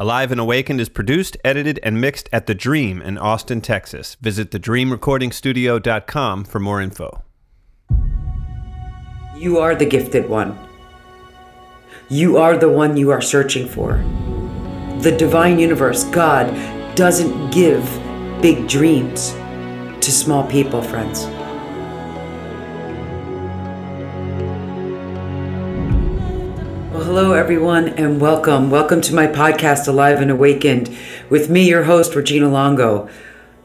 Alive and Awakened is produced, edited, and mixed at The Dream in Austin, Texas. Visit thedreamrecordingstudio.com for more info. You are the gifted one. You are the one you are searching for. The divine universe, God, doesn't give big dreams to small people, friends. Well, hello, everyone, and welcome. Welcome to my podcast, Alive and Awakened, with me, your host, Regina Longo.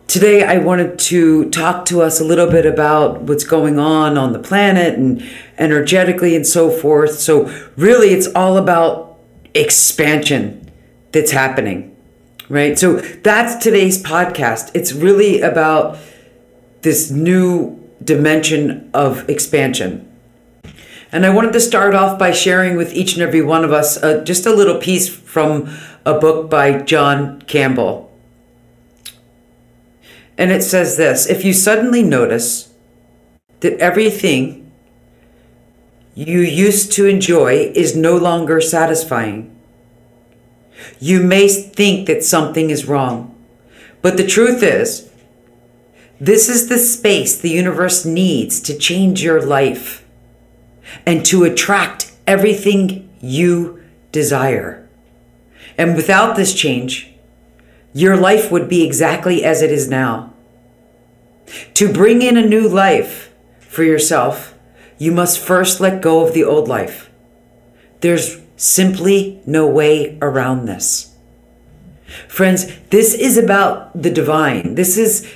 Today, I wanted to talk to us a little bit about what's going on on the planet and energetically and so forth. So, really, it's all about expansion that's happening, right? So, that's today's podcast. It's really about this new dimension of expansion. And I wanted to start off by sharing with each and every one of us uh, just a little piece from a book by John Campbell. And it says this If you suddenly notice that everything you used to enjoy is no longer satisfying, you may think that something is wrong. But the truth is, this is the space the universe needs to change your life and to attract everything you desire. And without this change, your life would be exactly as it is now. To bring in a new life for yourself, you must first let go of the old life. There's simply no way around this. Friends, this is about the divine. This is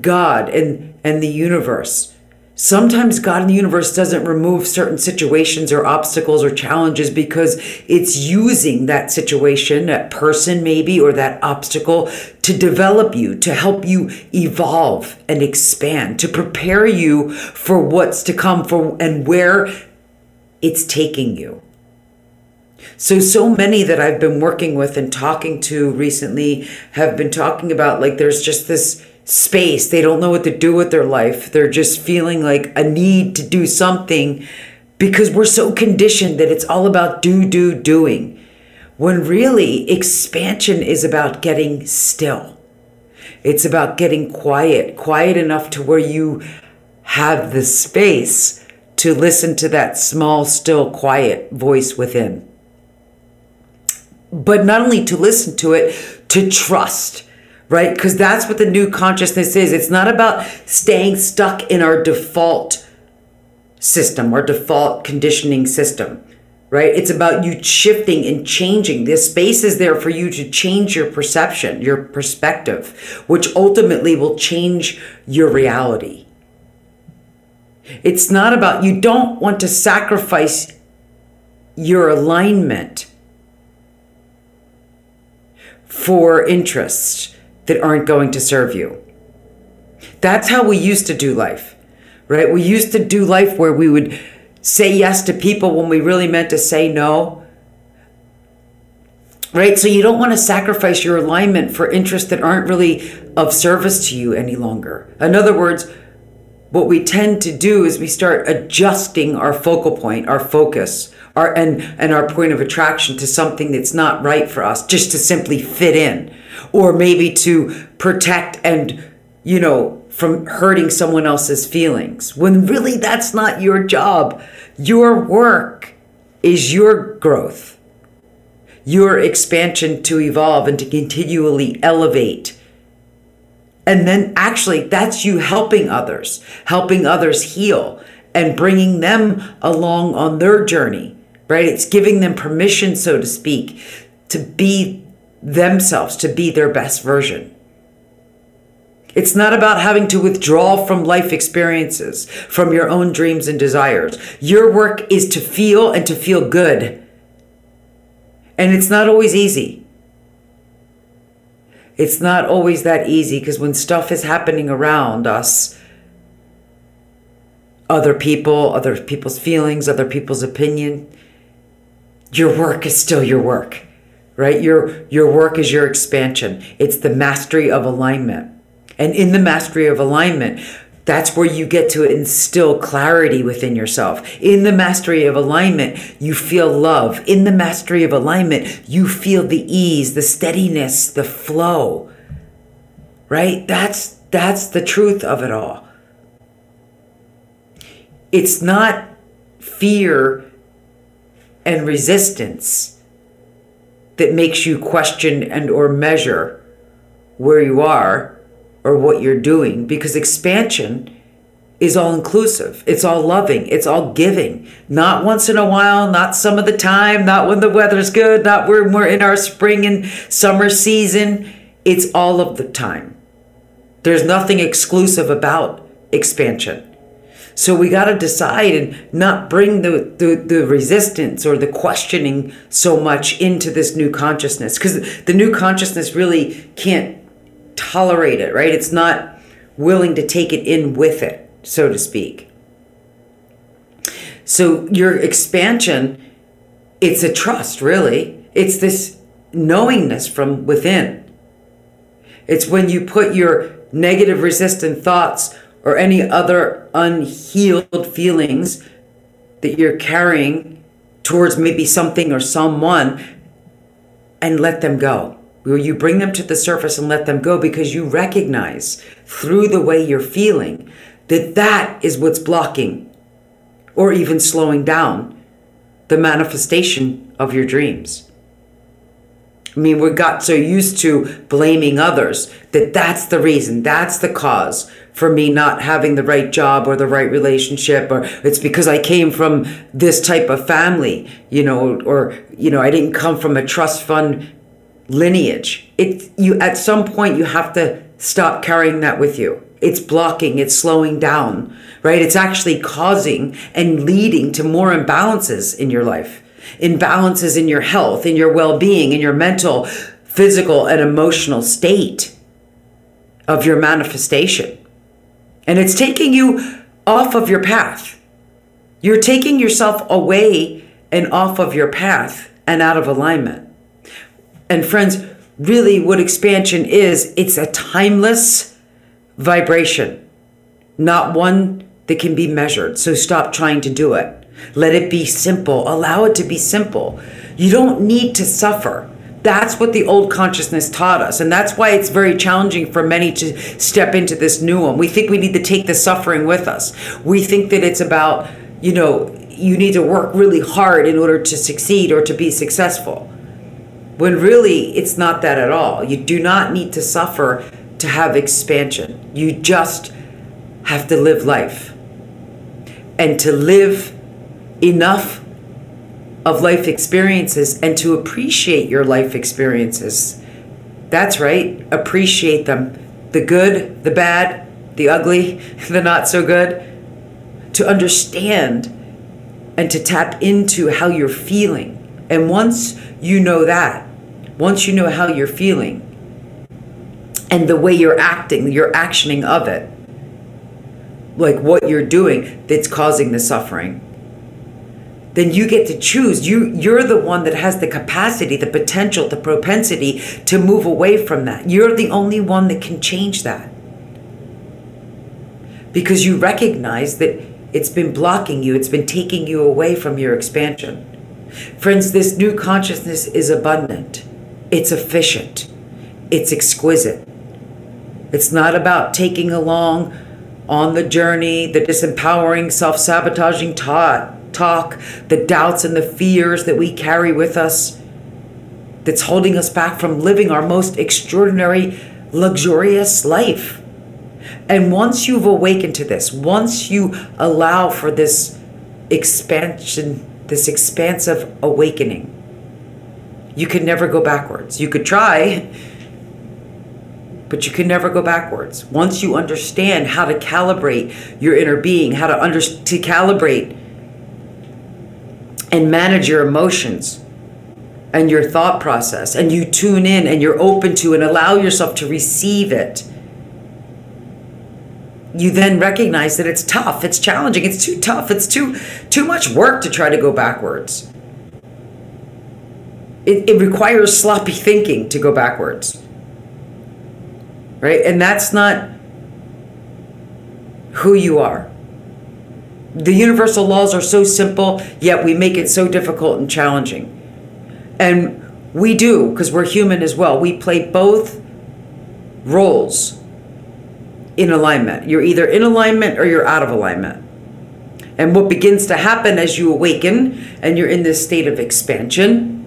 God and, and the universe. Sometimes God in the universe doesn't remove certain situations or obstacles or challenges because it's using that situation, that person maybe, or that obstacle to develop you, to help you evolve and expand, to prepare you for what's to come for and where it's taking you. So, so many that I've been working with and talking to recently have been talking about like there's just this space. They don't know what to do with their life. They're just feeling like a need to do something because we're so conditioned that it's all about do, do, doing. When really expansion is about getting still. It's about getting quiet, quiet enough to where you have the space to listen to that small, still, quiet voice within. But not only to listen to it, to trust right? Because that's what the new consciousness is. It's not about staying stuck in our default system, our default conditioning system, right? It's about you shifting and changing. This space is there for you to change your perception, your perspective, which ultimately will change your reality. It's not about, you don't want to sacrifice your alignment for interests that aren't going to serve you. That's how we used to do life, right? We used to do life where we would say yes to people when we really meant to say no. Right? So you don't want to sacrifice your alignment for interests that aren't really of service to you any longer. In other words, what we tend to do is we start adjusting our focal point, our focus, our and and our point of attraction to something that's not right for us just to simply fit in or maybe to protect and, you know, from hurting someone else's feelings when really that's not your job. Your work is your growth, your expansion to evolve and to continually elevate. And then actually, that's you helping others, helping others heal and bringing them along on their journey, right? It's giving them permission, so to speak, to be themselves to be their best version. It's not about having to withdraw from life experiences, from your own dreams and desires. Your work is to feel and to feel good. And it's not always easy. It's not always that easy because when stuff is happening around us, other people, other people's feelings, other people's opinion, your work is still your work right? Your your work is your expansion. It's the mastery of alignment. And in the mastery of alignment, That's where you get to instill clarity within yourself. In the mastery of alignment, you feel love. In the mastery of alignment, you feel the ease, the steadiness, the flow. Right? That's that's the truth of it all. It's not fear and resistance that makes you question and or measure where you are or what you're doing because expansion is all inclusive. It's all loving. It's all giving. Not once in a while, not some of the time, not when the weather's good, not when we're in our spring and summer season. It's all of the time. There's nothing exclusive about expansion. So we got to decide and not bring the, the, the, resistance or the questioning so much into this new consciousness because the new consciousness really can't tolerate it, right? It's not willing to take it in with it, so to speak. So your expansion, it's a trust, really. It's this knowingness from within. It's when you put your negative resistant thoughts or any other unhealed feelings that you're carrying towards maybe something or someone and let them go where you bring them to the surface and let them go because you recognize through the way you're feeling that that is what's blocking or even slowing down the manifestation of your dreams. I mean, we got so used to blaming others that that's the reason, that's the cause for me not having the right job or the right relationship, or it's because I came from this type of family, you know, or, you know, I didn't come from a trust fund lineage. It you at some point you have to stop carrying that with you. It's blocking, it's slowing down, right? It's actually causing and leading to more imbalances in your life. Imbalances in your health, in your well-being, in your mental, physical and emotional state of your manifestation. And it's taking you off of your path. You're taking yourself away and off of your path and out of alignment. And friends, really what expansion is, it's a timeless vibration, not one that can be measured. So stop trying to do it. Let it be simple. Allow it to be simple. You don't need to suffer. That's what the old consciousness taught us. And that's why it's very challenging for many to step into this new one. We think we need to take the suffering with us. We think that it's about, you know, you need to work really hard in order to succeed or to be successful when really it's not that at all. You do not need to suffer to have expansion. You just have to live life. And to live enough of life experiences and to appreciate your life experiences. That's right, appreciate them. The good, the bad, the ugly, the not so good. To understand and to tap into how you're feeling. And once you know that, once you know how you're feeling and the way you're acting, your actioning of it, like what you're doing that's causing the suffering, then you get to choose. You you're the one that has the capacity, the potential, the propensity to move away from that. You're the only one that can change that. Because you recognize that it's been blocking you, it's been taking you away from your expansion. Friends, this new consciousness is abundant. It's efficient. It's exquisite. It's not about taking along on the journey the disempowering, self sabotaging talk, the doubts and the fears that we carry with us that's holding us back from living our most extraordinary, luxurious life. And once you've awakened to this, once you allow for this expansion, this expansive awakening, you can never go backwards. You could try, but you can never go backwards. Once you understand how to calibrate your inner being, how to under to calibrate and manage your emotions and your thought process and you tune in and you're open to and allow yourself to receive it you then recognize that it's tough it's challenging it's too tough it's too too much work to try to go backwards it, it requires sloppy thinking to go backwards. Right? And that's not who you are. The universal laws are so simple, yet we make it so difficult and challenging. And we do, because we're human as well. We play both roles in alignment. You're either in alignment or you're out of alignment. And what begins to happen as you awaken and you're in this state of expansion,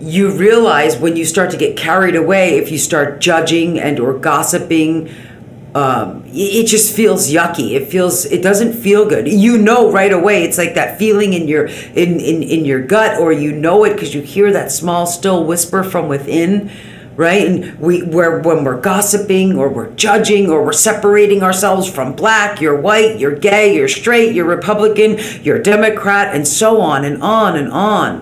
you realize when you start to get carried away, if you start judging and or gossiping, um, it just feels yucky. It feels it doesn't feel good. You know right away. It's like that feeling in your in in, in your gut, or you know it because you hear that small still whisper from within right? And we where when we're gossiping or we're judging or we're separating ourselves from black, you're white, you're gay, you're straight, you're Republican, you're Democrat, and so on and on and on.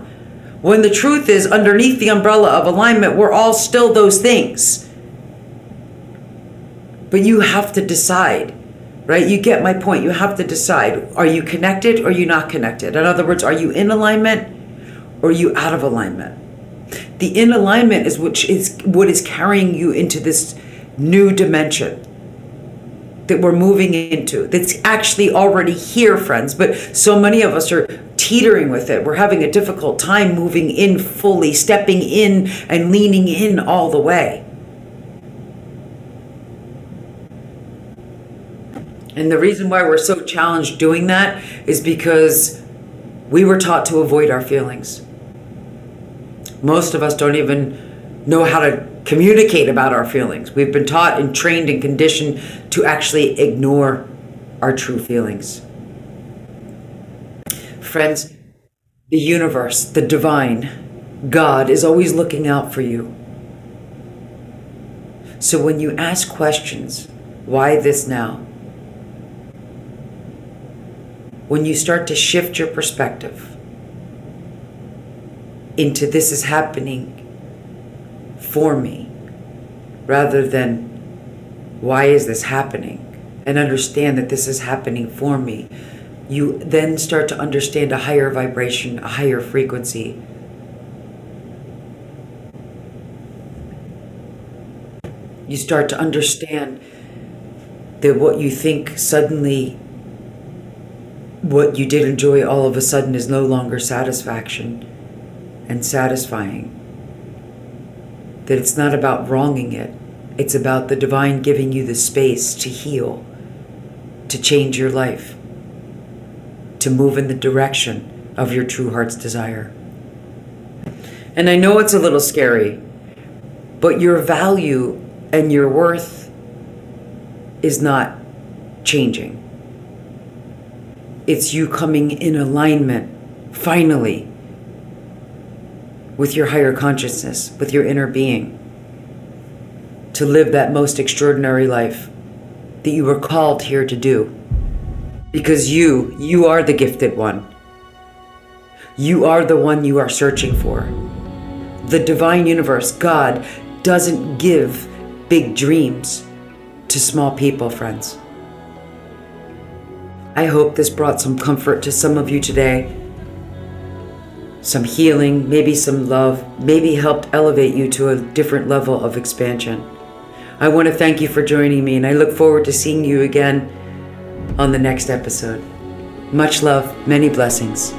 When the truth is, underneath the umbrella of alignment, we're all still those things. But you have to decide, right? You get my point. You have to decide are you connected or are you not connected? In other words, are you in alignment or are you out of alignment? The in alignment is which is what is carrying you into this new dimension that we're moving into that's actually already here friends but so many of us are teetering with it we're having a difficult time moving in fully stepping in and leaning in all the way and the reason why we're so challenged doing that is because we were taught to avoid our feelings most of us don't even know how to communicate about our feelings. We've been taught and trained and conditioned to actually ignore our true feelings. Friends, the universe, the divine, God is always looking out for you. So when you ask questions, why this now? When you start to shift your perspective, into this is happening for me rather than why is this happening and understand that this is happening for me you then start to understand a higher vibration a higher frequency. You start to understand that what you think suddenly what you did enjoy all of a sudden is no longer satisfaction and satisfying. That it's not about wronging it, it's about the divine giving you the space to heal, to change your life, to move in the direction of your true heart's desire. And I know it's a little scary, but your value and your worth is not changing. It's you coming in alignment, finally, with your higher consciousness, with your inner being, to live that most extraordinary life that you were called here to do. Because you, you are the gifted one. You are the one you are searching for. The divine universe, God, doesn't give big dreams to small people, friends. I hope this brought some comfort to some of you today some healing, maybe some love, maybe helped elevate you to a different level of expansion. I want to thank you for joining me, and I look forward to seeing you again on the next episode. Much love, many blessings.